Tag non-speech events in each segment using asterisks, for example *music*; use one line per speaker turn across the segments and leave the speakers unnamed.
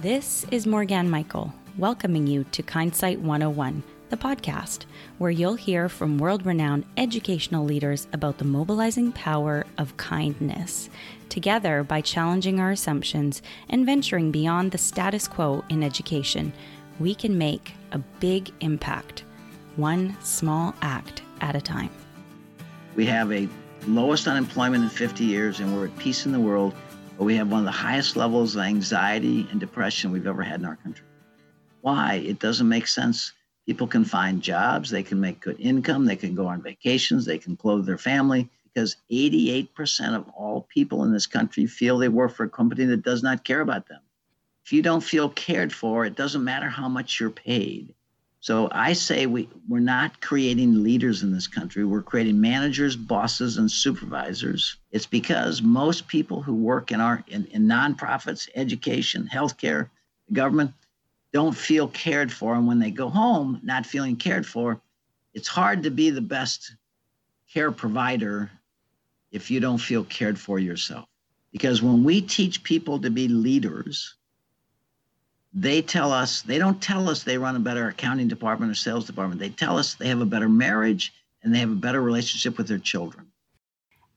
This is Morgan Michael, welcoming you to Kindsight 101, the podcast, where you'll hear from world renowned educational leaders about the mobilizing power of kindness. Together, by challenging our assumptions and venturing beyond the status quo in education, we can make a big impact, one small act at a time.
We have a lowest unemployment in 50 years, and we're at peace in the world but we have one of the highest levels of anxiety and depression we've ever had in our country. Why? It doesn't make sense. People can find jobs, they can make good income, they can go on vacations, they can clothe their family, because 88% of all people in this country feel they work for a company that does not care about them. If you don't feel cared for, it doesn't matter how much you're paid. So I say we, we're not creating leaders in this country. We're creating managers, bosses, and supervisors. It's because most people who work in our in, in nonprofits, education, healthcare, government don't feel cared for. And when they go home not feeling cared for, it's hard to be the best care provider if you don't feel cared for yourself. Because when we teach people to be leaders, they tell us they don't tell us they run a better accounting department or sales department. They tell us they have a better marriage and they have a better relationship with their children.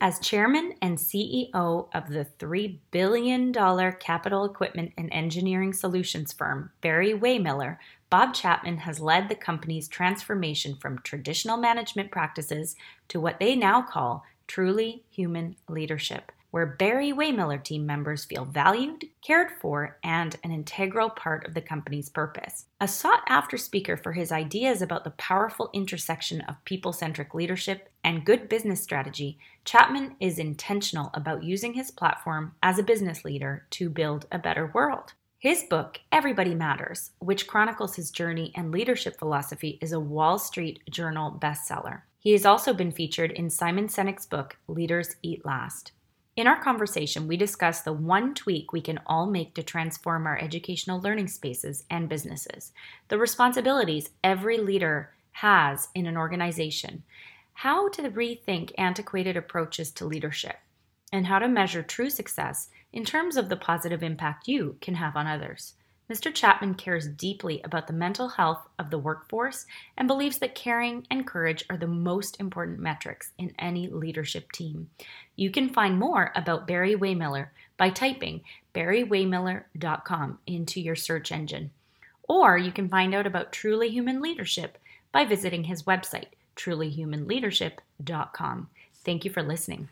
As chairman and ceo of the $3 billion capital equipment and engineering solutions firm Barry Wehmiller bob chapman has led the company's transformation from traditional management practices to what they now call truly human leadership where Barry Wehmiller team members feel valued, cared for, and an integral part of the company's purpose. A sought after speaker for his ideas about the powerful intersection of people centric leadership and good business strategy, Chapman is intentional about using his platform as a business leader to build a better world. His book, Everybody Matters, which chronicles his journey and leadership philosophy, is a Wall Street Journal bestseller. He has also been featured in Simon Sinek's book, Leaders Eat Last. In our conversation, we discuss the one tweak we can all make to transform our educational learning spaces and businesses, the responsibilities every leader has in an organization, how to rethink antiquated approaches to leadership, and how to measure true success in terms of the positive impact you can have on others. Mr. Chapman cares deeply about the mental health of the workforce and believes that caring and courage are the most important metrics in any leadership team. You can find more about Barry Wehmiller by typing barrywehmiller.com into your search engine. Or you can find out about Truly Human Leadership by visiting his website, trulyhumanleadership.com. Thank you for listening.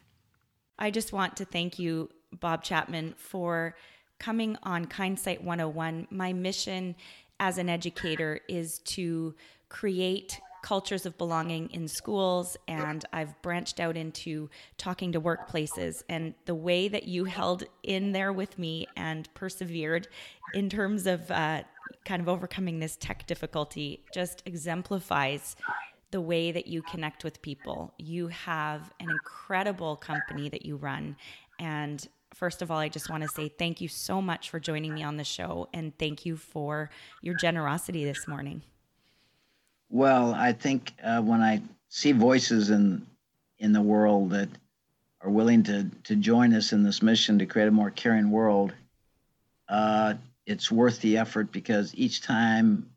I just want to thank you, Bob Chapman, for coming on Kindsight 101, my mission as an educator is to create cultures of belonging in schools and I've branched out into talking to workplaces and the way that you held in there with me and persevered in terms of uh, kind of overcoming this tech difficulty just exemplifies the way that you connect with people. You have an incredible company that you run and first of all, I just want to say thank you so much for joining me on the show and thank you for your generosity this morning.
Well, I think uh, when I see voices in in the world that are willing to to join us in this mission to create a more caring world, uh, it's worth the effort because each time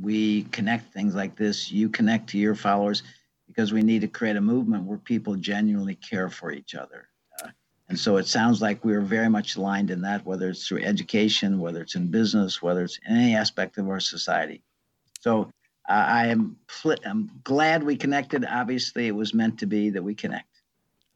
we connect things like this, you connect to your followers because we need to create a movement where people genuinely care for each other. And so it sounds like we are very much aligned in that, whether it's through education, whether it's in business, whether it's in any aspect of our society. So uh, I am pl- I'm glad we connected. Obviously, it was meant to be that we connect.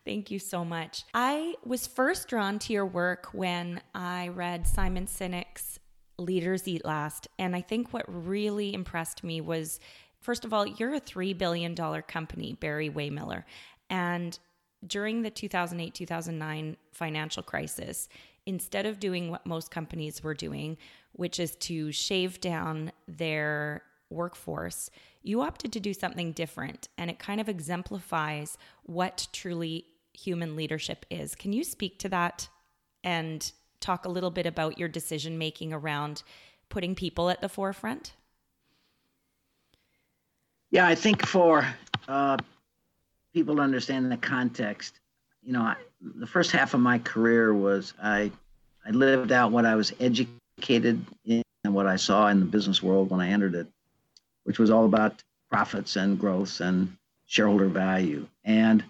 Thank you so much. I was first drawn to your work when I read Simon Sinek's Leaders Eat Last. And I think what really impressed me was first of all, you're a $3 billion company, Barry Wehmiller. And during the 2008 2009 financial crisis, instead of doing what most companies were doing, which is to shave down their workforce, you opted to do something different. And it kind of exemplifies what truly human leadership is. Can you speak to that and talk a little bit about your decision making around putting people at the forefront?
Yeah, I think for uh, people to understand the context. You know, I, the first half of my career was I, I lived out what I was educated in what I saw in the business world when I entered it, which was all about profits and growth and shareholder value. And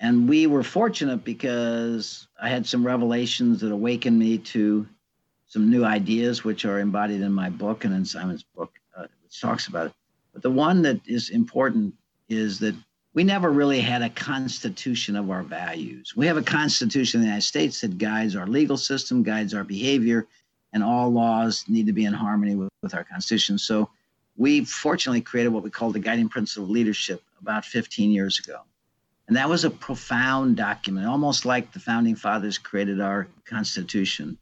and we were fortunate because I had some revelations that awakened me to some new ideas, which are embodied in my book and in Simon's book, uh, which talks about it. But the one that is important is that we never really had a constitution of our values. We have a constitution in the United States that guides our legal system, guides our behavior, and all laws need to be in harmony with, with our constitution. So we fortunately created what we call the guiding principle of leadership about 15 years ago. And that was a profound document, almost like the founding fathers created our Constitution.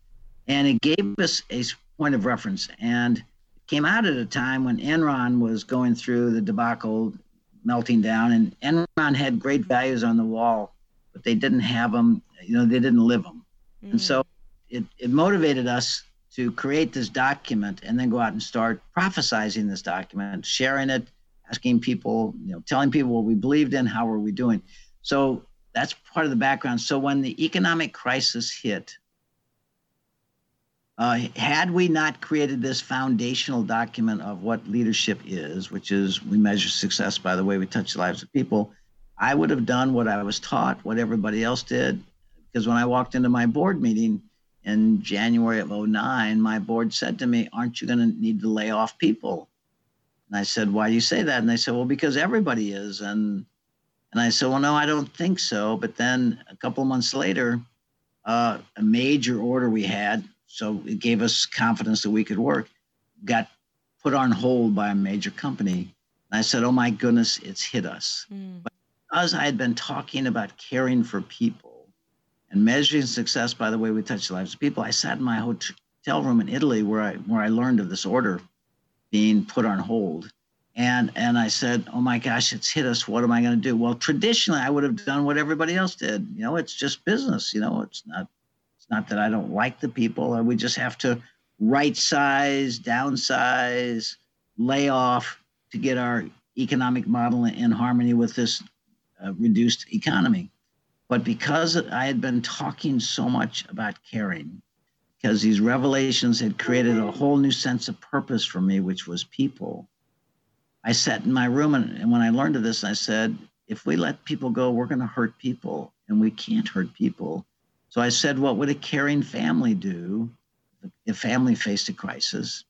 And it gave us a point of reference. And came out at a time when Enron was going through the debacle, melting down. And Enron had great values on the wall, but they didn't have them, you know, they didn't live them. Mm. And so it, it motivated us to create this document and then go out and start prophesizing this document, sharing it, asking people, you know, telling people what we believed in, how were we doing. So that's part of the background. So when the economic crisis hit, uh, had we not created this foundational document of what leadership is, which is we measure success by the way we touch the lives of people, I would have done what I was taught, what everybody else did. Because when I walked into my board meeting in January of 09, my board said to me, Aren't you going to need to lay off people? And I said, Why do you say that? And they said, Well, because everybody is. And and I said, Well, no, I don't think so. But then a couple of months later, uh, a major order we had, so it gave us confidence that we could work, got put on hold by a major company. And I said, Oh my goodness, it's hit us. Mm. But because I had been talking about caring for people and measuring success by the way we touch the lives of people, I sat in my hotel room in Italy where I where I learned of this order being put on hold. And and I said, "Oh my gosh, it's hit us. What am I going to do?" Well, traditionally, I would have done what everybody else did. You know, it's just business. You know, it's not not that I don't like the people. We just have to right size, downsize, lay off to get our economic model in harmony with this uh, reduced economy. But because I had been talking so much about caring, because these revelations had created a whole new sense of purpose for me, which was people. I sat in my room and, and when I learned of this, I said, if we let people go, we're going to hurt people, and we can't hurt people. So I said, what would a caring family do if family faced a crisis?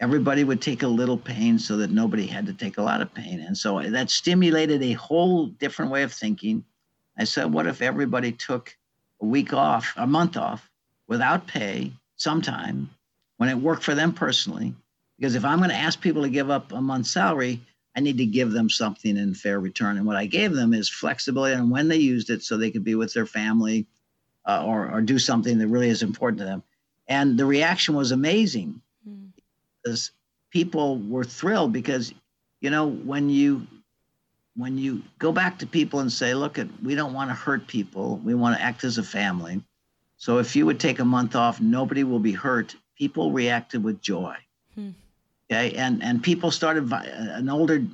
Everybody would take a little pain so that nobody had to take a lot of pain. And so that stimulated a whole different way of thinking. I said, what if everybody took a week off, a month off, without pay sometime when it worked for them personally. Because if I'm going to ask people to give up a month's salary, I need to give them something in fair return. And what I gave them is flexibility on when they used it so they could be with their family uh, or, or do something that really is important to them. And the reaction was amazing mm. because people were thrilled because, you know, when you when you go back to people and say, look, at we don't want to hurt people, we want to act as a family so if you would take a month off, nobody will be hurt. People reacted with joy. Hmm. Okay, and and people started. An older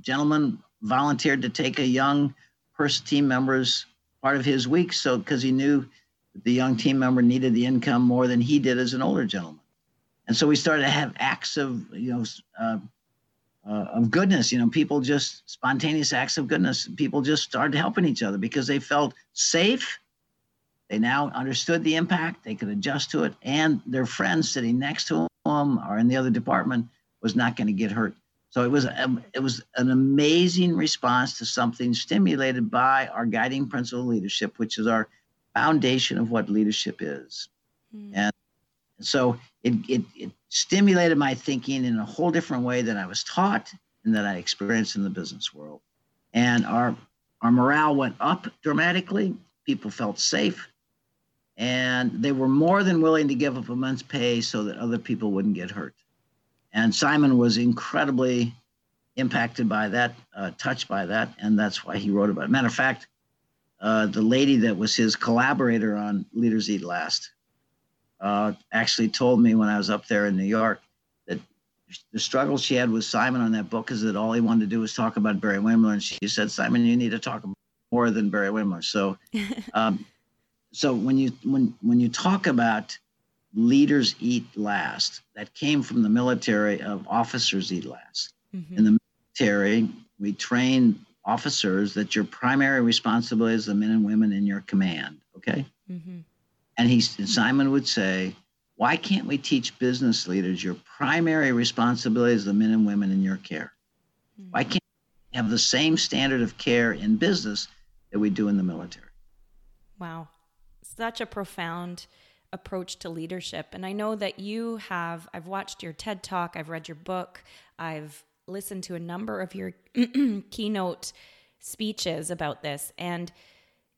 gentleman volunteered to take a young person team member's part of his week, so because he knew the young team member needed the income more than he did as an older gentleman, and so we started to have acts of you know. Uh, uh, of goodness, you know, people just spontaneous acts of goodness. People just started helping each other because they felt safe they now understood the impact, they could adjust to it, and their friend sitting next to them or in the other department was not going to get hurt. So it was a, it was an amazing response to something stimulated by our guiding principle of leadership, which is our foundation of what leadership is. Mm. And so it, it, it stimulated my thinking in a whole different way than I was taught and that I experienced in the business world. And our our morale went up dramatically. People felt safe and they were more than willing to give up a month's pay so that other people wouldn't get hurt. And Simon was incredibly impacted by that, uh, touched by that, and that's why he wrote about it. Matter of fact, uh, the lady that was his collaborator on Leaders Eat Last uh, actually told me when I was up there in New York that the struggle she had with Simon on that book is that all he wanted to do was talk about Barry Wehmiller, and she said, "Simon, you need to talk more than Barry Wehmiller." So. *laughs* Um, so when you when when you talk about leaders eat last. That came from the military of officers eat last. Mm-hmm. In the military, we train officers that your primary responsibility is the men and women in your command. Okay. Mm-hmm. And he, Simon would say, why can't we teach business leaders your primary responsibility is the men and women in your care? Mm-hmm. Why can't we have the same standard of care in business that we do in the military?
Wow. Such a profound approach to leadership. And I know that you have, I've watched your TED Talk, I've read your book, I've listened to a number of your *clears throat* keynote speeches about this, and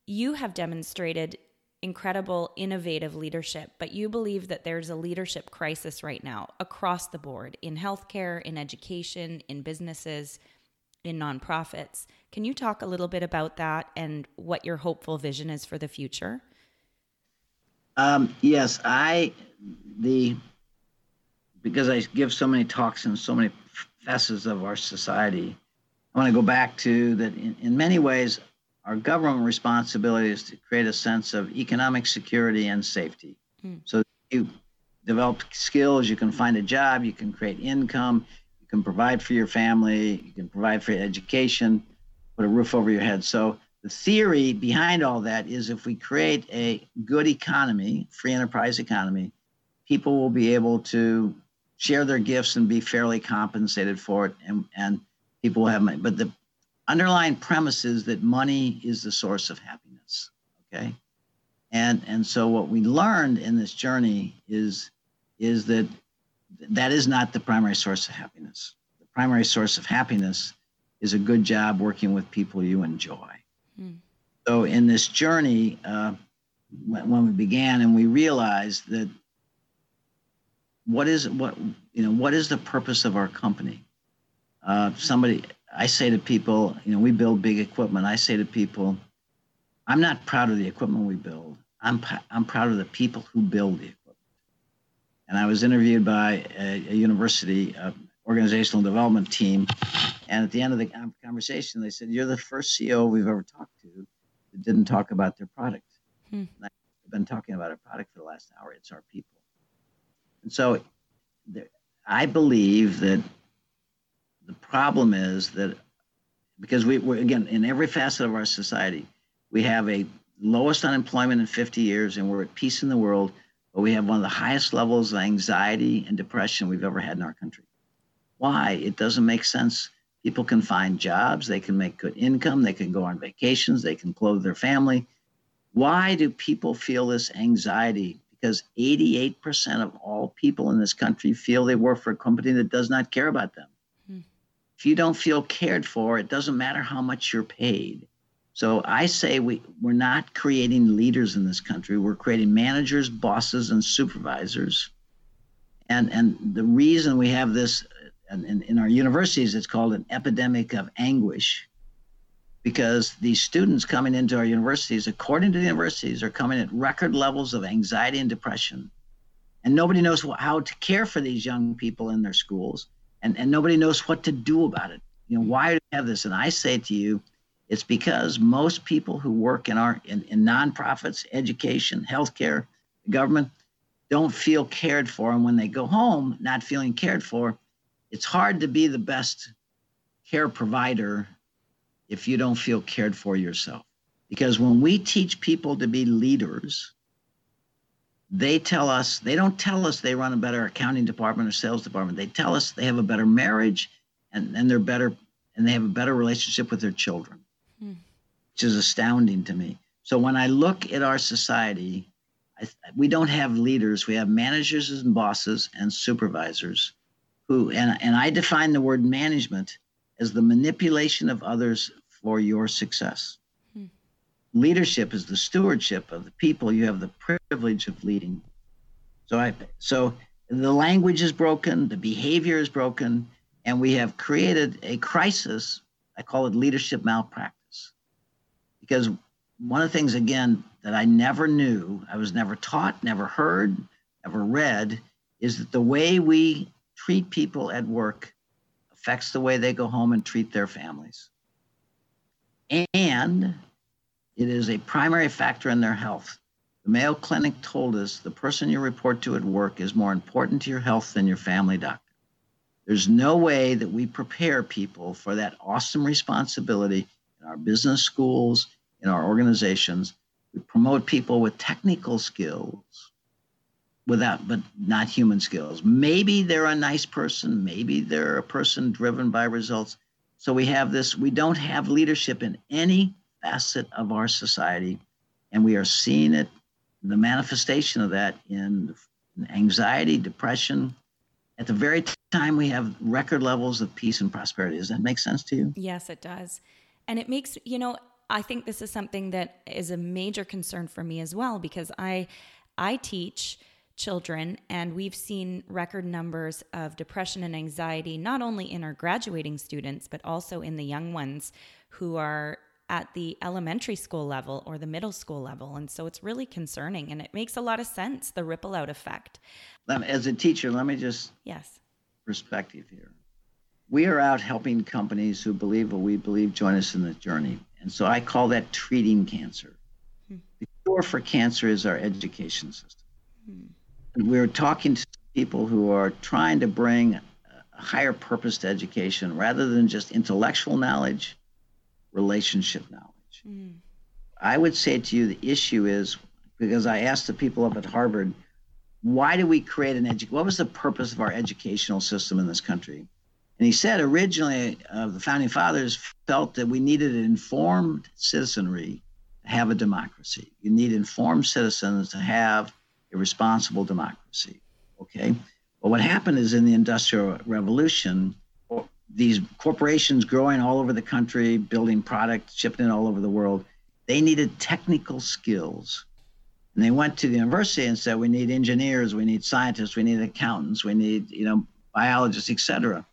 you have demonstrated incredible innovative leadership, but you believe that there's a leadership crisis right now across the board in healthcare, in education, in businesses, in nonprofits. Can you talk a little bit about that and what your hopeful vision is for the future?
Um, yes, I the because I give so many talks in so many facets of our society. I want to go back to that in, in many ways, our government responsibility is to create a sense of economic security and safety. Mm. So you develop skills, you can find a job, you can create income, you can provide for your family, you can provide for education, put a roof over your head. So the theory behind all that is if we create a good economy, free enterprise economy, people will be able to share their gifts and be fairly compensated for it and, and people will have money. But the underlying premise is that money is the source of happiness. Okay. And and so what we learned in this journey is is that that is not the primary source of happiness. The primary source of happiness is a good job working with people you enjoy. So in this journey, uh, when, when we began and we realized that what is what you know what is the purpose of our company? Uh, somebody, I say to people, you know, we build big equipment. I say to people, I'm not proud of the equipment we build. I'm I'm proud of the people who build the equipment. And I was interviewed by a, a university uh, organizational development team, and at the end of the conversation, they said, You're the first CEO we've ever talked to that didn't talk about their product. Hmm. I've been talking about our product for the last hour. It's our people. And so there, I believe that the problem is that because we, we're, again, in every facet of our society, we have a lowest unemployment in 50 years and we're at peace in the world, but we have one of the highest levels of anxiety and depression we've ever had in our country. Why? It doesn't make sense People can find jobs, they can make good income, they can go on vacations, they can clothe their family. Why do people feel this anxiety? Because 88% of all people in this country feel they work for a company that does not care about them. Hmm. If you don't feel cared for, it doesn't matter how much you're paid. So I say we, we're not creating leaders in this country. We're creating managers, bosses, and supervisors. And, and the reason we have this Um, in, in our universities, it's called an epidemic of anguish because these students coming into our universities, according to the universities, are coming at record levels of anxiety and depression. And nobody knows how to care for these young people in their schools. And, and nobody knows what to do about it. You know, why do we have this? And I say to you, it's because most people who work in our in, in nonprofits, education, healthcare, government, don't feel cared for. And when they go home, not feeling cared for, it's hard to be the best care provider if you don't feel cared for yourself. Because when we teach people to be leaders, they tell us, they don't tell us they run a better accounting department or sales department. They tell us they have a better marriage and, and they're better and they have a better relationship with their children, hmm. which is astounding to me. So when I look at our society, I, we don't have leaders. We have managers and bosses and supervisors who, and, and I define the word management as the manipulation of others for your success. Hmm. Leadership is the stewardship of the people you have the privilege of leading. So I, so the language is broken, the behavior is broken, and we have created a crisis. I call it leadership malpractice. Because one of the things, again, that I never knew, I was never taught, never heard, never read, is that the way we treat people at work affects the way they go home and treat their families. And it is a primary factor in their health. The Mayo Clinic told us the person you report to at work is more important to your health than your family doctor. There's no way that we prepare people for that awesome responsibility in our business schools, in our organizations. We promote people with technical skills without but not human skills. Maybe they're a nice person, maybe they're a person driven by results. So we have this we don't have leadership in any facet of our society and we are seeing it the manifestation of that in anxiety, depression, at the very time we have record levels of peace and prosperity. Does that make sense to you?
Yes, it does. And it makes, you know, I think this is something that is a major concern for me as well because I I teach children and we've seen record numbers of depression and anxiety not only in our graduating students but also in the young ones who are at the elementary school level or the middle school level and so it's really concerning and it makes a lot of sense the ripple out effect
as a teacher let me just
yes
perspective here we are out helping companies who believe what we believe join us in the journey. And so I call that treating cancer. Hmm. The cure for cancer is our education system. Hmm. We're talking to people who are trying to bring a higher purpose to education rather than just intellectual knowledge, relationship knowledge. Hmm. I would say to you the issue is because I asked the people up at Harvard, why do we create an education? What was the purpose of our educational system in this country? And he said originally uh, the founding fathers felt that we needed an informed citizenry to have a democracy. You need informed citizens to have responsible democracy. Okay. But what happened is in the Industrial Revolution, these corporations growing all over the country, building products, shipping it all over the world, they needed technical skills. And they went to the university and said, we need engineers, we need scientists, we need accountants, we need, you know, biologists, et cetera.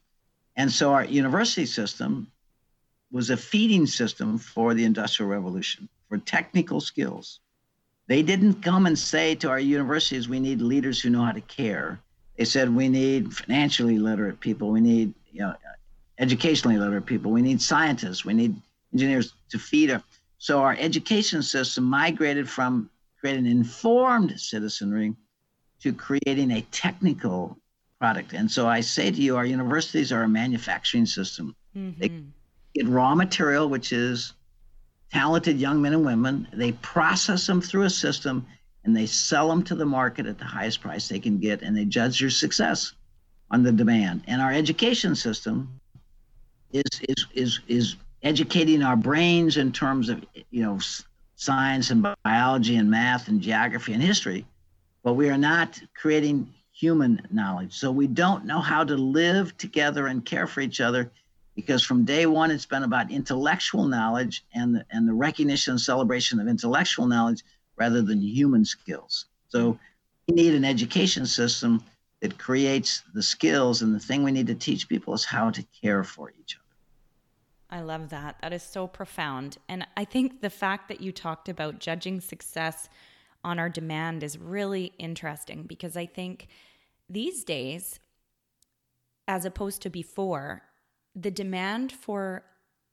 And so our university system was a feeding system for the Industrial Revolution, for technical skills. They didn't come and say to our universities, we need leaders who know how to care. They said, we need financially literate people, we need you know, educationally literate people, we need scientists, we need engineers to feed us. So our education system migrated from creating informed citizenry to creating a technical product. And so I say to you, our universities are a manufacturing system. Mm-hmm. They get raw material, which is talented young men and women. They process them through a system and they sell them to the market at the highest price they can get, and they judge your success on the demand. And our education system is is is is educating our brains in terms of you know science and biology and math and geography and history, but we are not creating human knowledge. So we don't know how to live together and care for each other because from day one it's been about intellectual knowledge and the, and the recognition and celebration of intellectual knowledge rather than human skills. So we need an education system that creates the skills and the thing we need to teach people is how to care for each other.
I love that. That is so profound. And I think the fact that you talked about judging success on our demand is really interesting because I think these days, as opposed to before, the demand for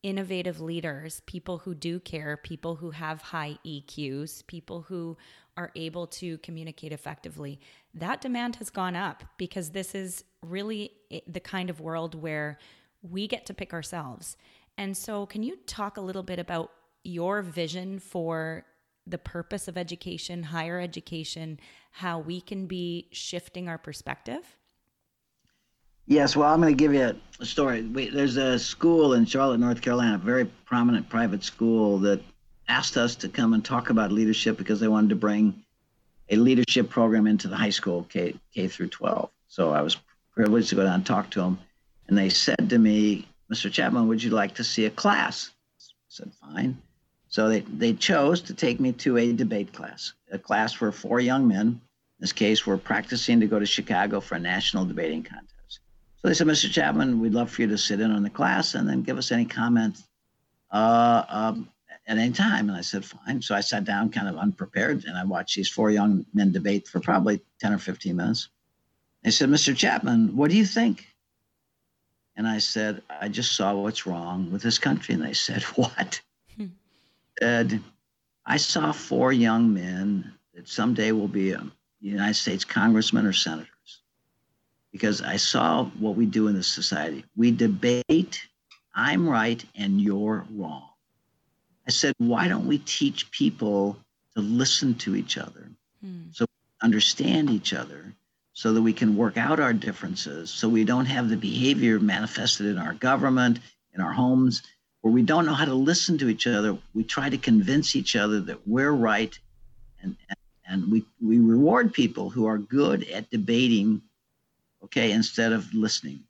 innovative leaders, people who do care, people who have high EQs, people who are able to communicate effectively, that demand has gone up because this is really the kind of world where we get to pick ourselves. And so, can you talk a little bit about your vision for the purpose of education, higher education, how we can be shifting our perspective?
Yes, well, I'm going to give you a story. We, there's a school in Charlotte, North Carolina, a very prominent private school that asked us to come and talk about leadership because they wanted to bring a leadership program into the high school, K, K through 12. So I was privileged to go down and talk to them. And they said to me, Mr. Chapman, would you like to see a class? I said, fine. So they, they chose to take me to a debate class, a class for four young men. In this case, we're practicing to go to Chicago for a national debating contest. So they said, Mr. Chapman, we'd love for you to sit in on the class and then give us any comments uh, um, at any time. And I said, fine. So I sat down kind of unprepared and I watched these four young men debate for probably 10 or 15 minutes. They said, Mr. Chapman, what do you think? And I said, I just saw what's wrong with this country. And they said, *laughs* What? said, I saw four young men that someday will be a United States congressman or senators because I saw what we do in this society. We debate, I'm right and you're wrong. I said, why don't we teach people to listen to each other hmm. so understand each other so that we can work out our differences so we don't have the behavior manifested in our government, in our homes, where we don't know how to listen to each other. We try to convince each other that we're right and, and we, we reward people who are good at debating, okay, instead of listening.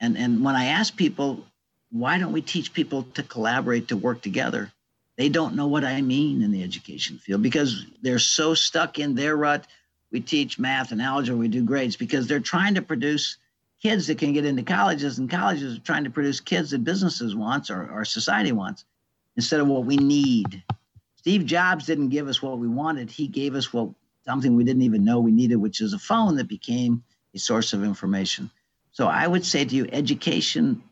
And, and when I ask people, why don't we teach people to collaborate, to work together? They don't know what I mean in the education field because they're so stuck in their rut. We teach math and algebra, we do grades because they're trying to produce kids that can get into colleges, and colleges are trying to produce kids that businesses wants or, or society wants instead of what we need. Steve Jobs didn't give us what we wanted. He gave us what something we didn't even know we needed, which is a phone that became a source of information. So I would say to you, education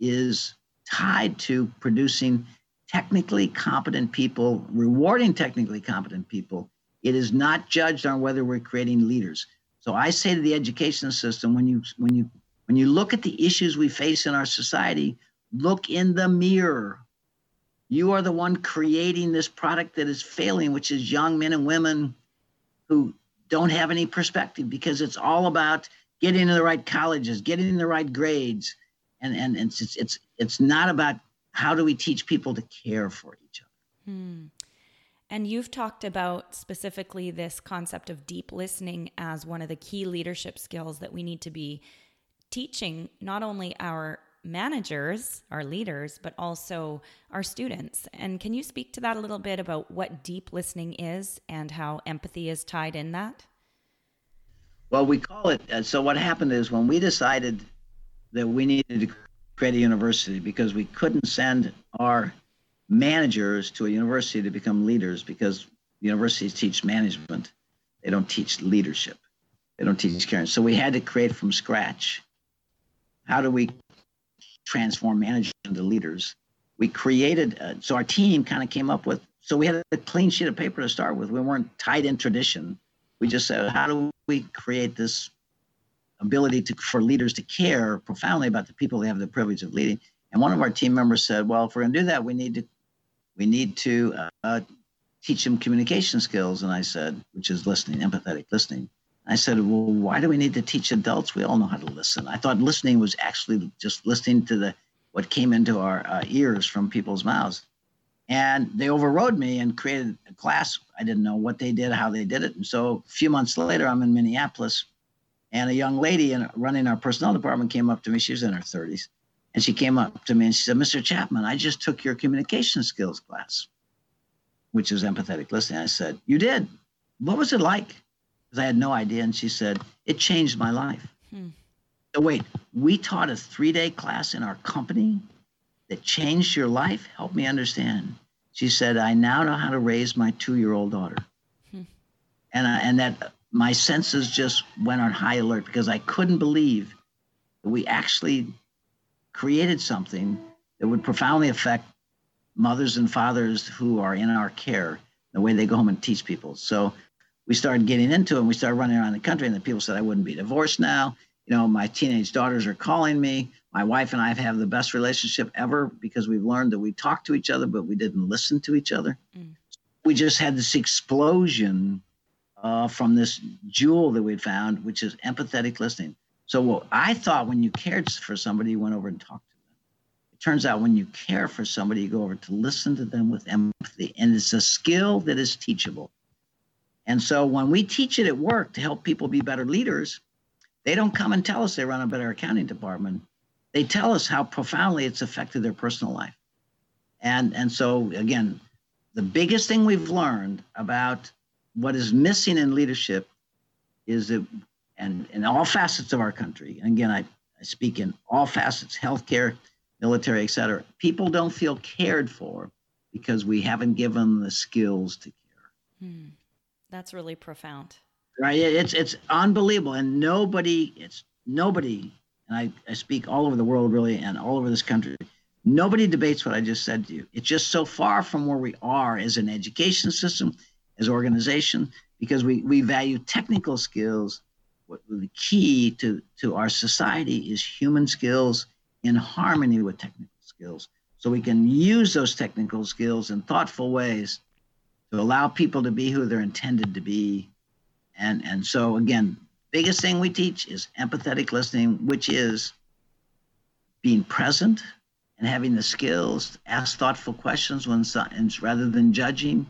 is tied to producing technically competent people, rewarding technically competent people. It is not judged on whether we're creating leaders. So I say to the education system, when you when you when you look at the issues we face in our society, look in the mirror. You are the one creating this product that is failing, which is young men and women who don't have any perspective because it's all about getting into the right colleges, getting in the right grades, and and, it's it's it's not about how do we teach people to care for each other. Hmm.
And you've talked about specifically this concept of deep listening as one of the key leadership skills that we need to be teaching not only our managers, our leaders, but also our students. And can you speak to that a little bit about what deep listening is and how empathy is tied in that?
Well, we call it. Uh, so, what happened is when we decided that we needed to create a university because we couldn't send our managers to a university to become leaders because universities teach management. They don't teach leadership. They don't teach caring. So we had to create from scratch. How do we transform managers into leaders? We created, uh, so our team kind of came up with, so we had a clean sheet of paper to start with. We weren't tied in tradition. We just said, how do we create this ability to, for leaders to care profoundly about the people they have the privilege of leading? And one of our team members said, well, if we're going to do that, we need to we need to uh, teach them communication skills. And I said, which is listening, empathetic listening. I said, well, why do we need to teach adults? We all know how to listen. I thought listening was actually just listening to the what came into our uh, ears from people's mouths. And they overrode me and created a class. I didn't know what they did, how they did it. And so a few months later, I'm in Minneapolis, and a young lady in, running our personnel department came up to me. She was in her 30s. And she came up to me and she said, Mr. Chapman, I just took your communication skills class, which is empathetic listening. I said, You did? What was it like? Because I had no idea. And she said, It changed my life. Hmm. So, wait, we taught a three day class in our company that changed your life? Help me understand. She said, I now know how to raise my two year old daughter. Hmm. And, I, and that my senses just went on high alert because I couldn't believe that we actually created something that would profoundly affect mothers and fathers who are in our care, the way they go home and teach people. So we started getting into it and we started running around the country and the people said I wouldn't be divorced now. You know, my teenage daughters are calling me. My wife and I have the best relationship ever because we've learned that we talk to each other, but we didn't listen to each other. Mm. We just had this explosion uh, from this jewel that we found, which is empathetic listening. So what I thought when you cared for somebody, you went over and talked to them. It turns out when you care for somebody, you go over to listen to them with empathy. And it's a skill that is teachable. And so when we teach it at work to help people be better leaders, they don't come and tell us they run a better accounting department. They tell us how profoundly it's affected their personal life. And and so again, the biggest thing we've learned about what is missing in leadership is that and in all facets of our country. And again, I, I speak in all facets, healthcare, military, et cetera. People don't feel cared for because we haven't given them the skills to care. Hmm.
That's really profound.
Right. It's it's unbelievable. And nobody, it's nobody, and I, I speak all over the world really and all over this country. Nobody debates what I just said to you. It's just so far from where we are as an education system, as organization, because we, we value technical skills. What the key to, to our society is human skills in harmony with technical skills. So we can use those technical skills in thoughtful ways to allow people to be who they're intended to be. And, and so, again, biggest thing we teach is empathetic listening, which is being present and having the skills ask thoughtful questions when rather than judging,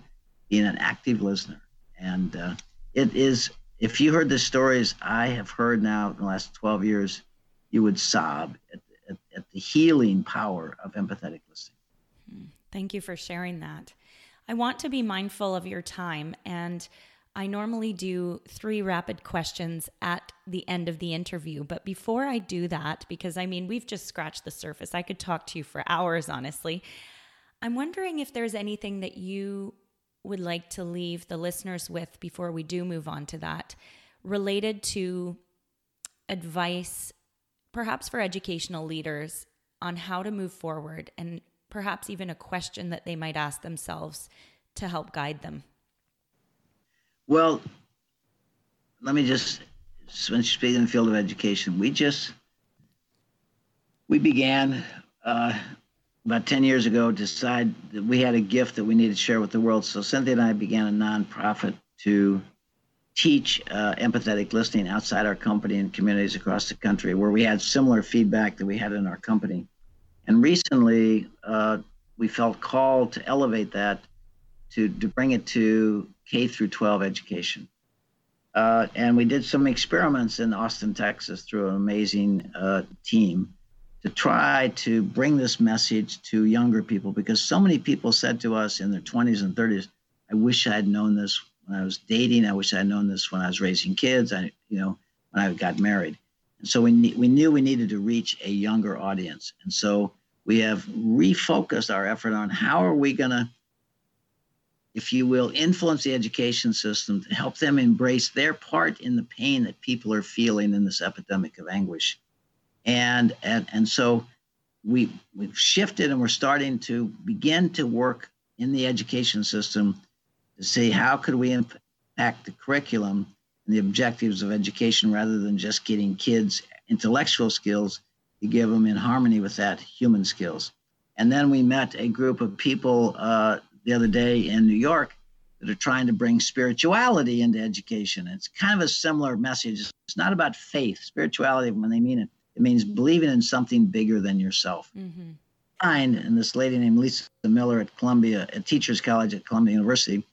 being an active listener. And uh, it is, if you heard the stories I have heard now in the last 12 years, you would sob at, at, at the healing power of empathetic listening.
Thank you for sharing that. I want to be mindful of your time and I normally do three rapid questions at the end of the interview. But before I do that, because I mean, we've just scratched the surface, I could talk to you for hours, honestly. I'm wondering if there's anything that you would like to leave the listeners with before we do move on to that related to advice, perhaps for educational leaders, on how to move forward and perhaps even a question that they might ask themselves to help guide them.
Well, let me just, when you speak in the field of education, we just, we began uh, about 10 years ago, to decide that we had a gift that we needed to share with the world. So Cynthia and I began a nonprofit to teach uh, empathetic listening outside our company and communities across the country where we had similar feedback that we had in our company. And recently, uh, we felt called to elevate that to, to bring it to K through 12 education. Uh, and we did some experiments in Austin, Texas, through an amazing uh, team to try to bring this message to younger people because so many people said to us in their 20s and 30s, "I wish I had known this when I was dating. I wish I had known this when I was raising kids. I, you know, when I got married." So we we knew we needed to reach a younger audience, and so we have refocused our effort on how are we going to if you will, influence the education system to help them embrace their part in the pain that people are feeling in this epidemic of anguish. And and, and so we we've shifted and we're starting to begin to work in the education system to see how could we impact the curriculum the objectives of education rather than just getting kids intellectual skills to give them in harmony with that human skills. And then we met a group of people uh, the other day in New York that are trying to bring spirituality into education. It's kind of a similar message. It's not about faith. Spirituality, when they mean it, it means believing in something bigger than yourself. Mm-hmm. And this lady named Lisa Miller at Columbia, at Teachers College at Columbia University,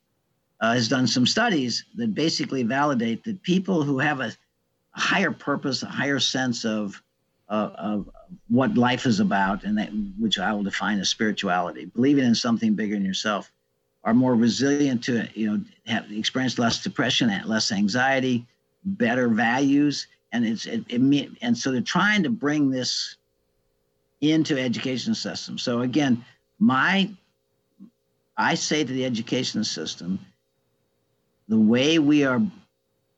uh, has done some studies that basically validate that people who have a, higher purpose, a higher sense of uh, of what life is about, and that, which I will define as spirituality, believing in something bigger than yourself, are more resilient to you know have experience less depression, less anxiety, better values, and it's it, it and so they're trying to bring this into education system. So again, my I say to the education system, the way we are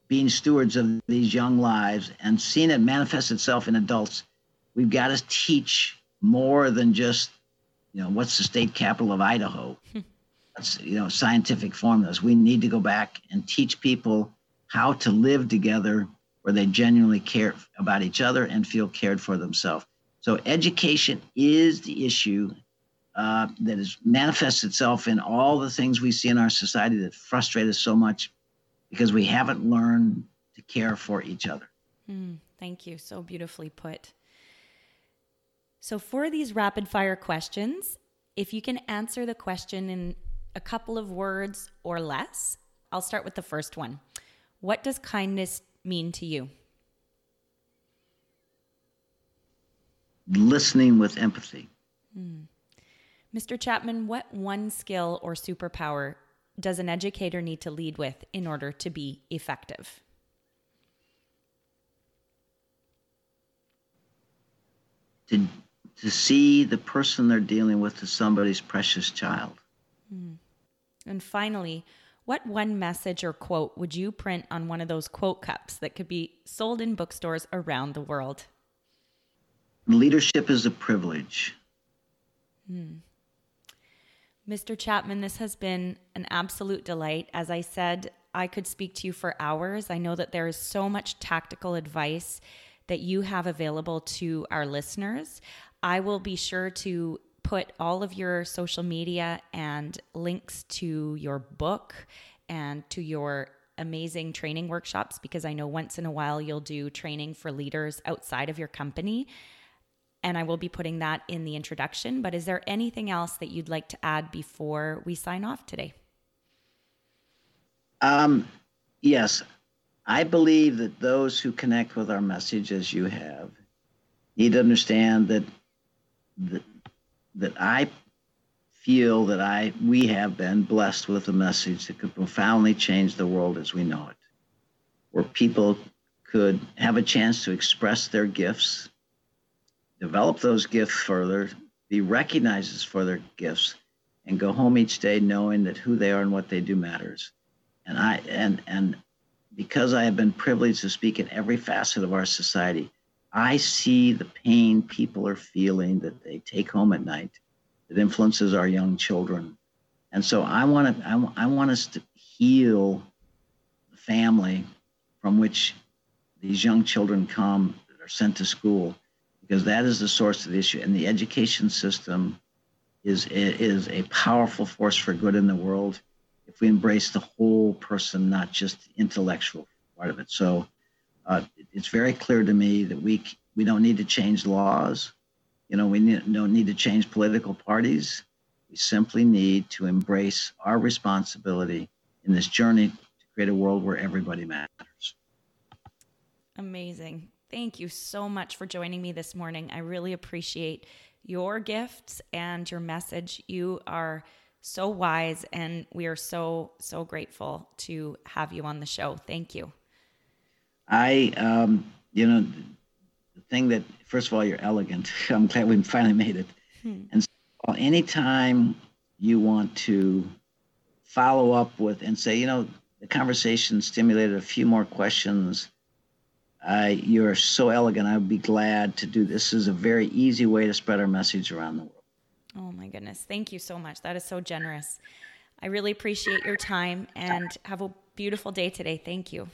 being stewards of these young lives and seeing it manifest itself in adults, we've got to teach more than just, you know, what's the state capital of Idaho? *laughs* That's, you know, scientific formulas. We need to go back and teach people how to live together where they genuinely care about each other and feel cared for themselves. So education is the issue uh, that has manifests itself in all the things we see in our society that frustrate us so much because we haven't learned to care for each other.
Mm, thank you. So beautifully put. So, for these rapid fire questions, if you can answer the question in a couple of words or less, I'll start with the first one. What does kindness mean to you?
Listening with empathy. Mm.
Mr. Chapman, what one skill or superpower does an educator need to lead with in order to be effective?
To, to see the person they're dealing with as somebody's precious child. Mm.
And finally, what one message or quote would you print on one of those quote cups that could be sold in bookstores around the world?
Leadership is a privilege. Mm.
Mr. Chapman, this has been an absolute delight. As I said I could speak to you for hours. I know that there is so much tactical advice that you have available to our listeners. I will be sure to put all of your social media and links to your book and to your amazing training workshops because I know once in a while you'll do training for leaders outside of your company. And I will be putting that in the introduction. But is there anything else that you'd like to add before we sign off today?
Um, yes. I believe that those who connect with our message, as you have, need to understand that that, that I feel that I we have been blessed with a message that could profoundly change the world as we know it, where people could have a chance to express their gifts, develop those gifts further, be recognized for their gifts, and go home each day knowing that who they are and what they do matters. And I and and because I have been privileged to speak in every facet of our society, I see the pain people are feeling that they take home at night that influences our young children. And so I want to I, I want us to heal the family from which these young children come that are sent to school because that is the source of the issue and the education system is is a powerful force for good in the world if we embrace the whole person not just the intellectual part of it so uh, it's very clear to me that we we don't need to change laws you know, we need, don't need to change political parties. We simply need to embrace our responsibility in this journey to create a world where everybody matters.
Amazing. Thank you so much for joining me this morning. I really appreciate your gifts and your message. You are so wise, and we are so, so grateful to have you on the show. Thank you.
I, um, you know, the thing that first of all you're elegant *laughs* i'm glad we finally made it hmm. and so anytime you want to follow up with and say you know the conversation stimulated a few more questions I, you're so elegant i would be glad to do this is a very easy way to spread our message around the world
oh my goodness thank you so much that is so generous i really appreciate your time and have a beautiful day today thank you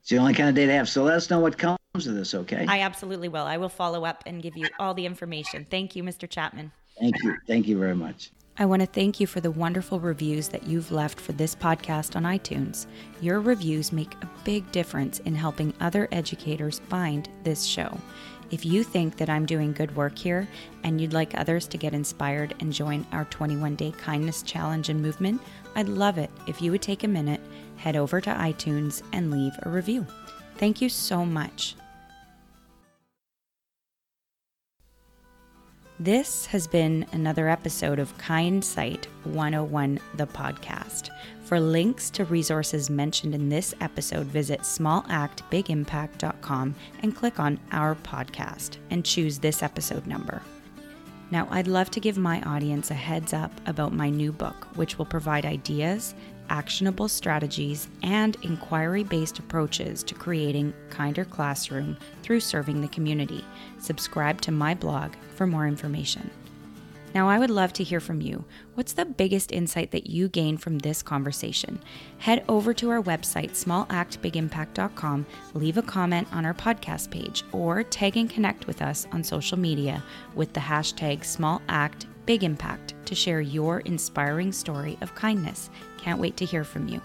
it's the only kind of day to have so let us know what comes of this, okay?
I absolutely will. I will follow up and give you all the information. Thank you, Mr. Chapman.
Thank you. Thank you very much.
I want to thank you for the wonderful reviews that you've left for this podcast on iTunes. Your reviews make a big difference in helping other educators find this show. If you think that I'm doing good work here and you'd like others to get inspired and join our 21 day kindness challenge and movement, I'd love it if you would take a minute, head over to iTunes, and leave a review. Thank you so much. This has been another episode of Kind Sight 101, the podcast. For links to resources mentioned in this episode, visit smallactbigimpact.com and click on Our Podcast and choose this episode number. Now, I'd love to give my audience a heads up about my new book, which will provide ideas actionable strategies, and inquiry based approaches to creating kinder classroom through serving the community. Subscribe to my blog for more information. Now, I would love to hear from you. What's the biggest insight that you gained from this conversation? Head over to our website, smallactbigimpact.com, leave a comment on our podcast page, or tag and connect with us on social media with the hashtag smallactbigimpact to share your inspiring story of kindness can't wait to hear from you.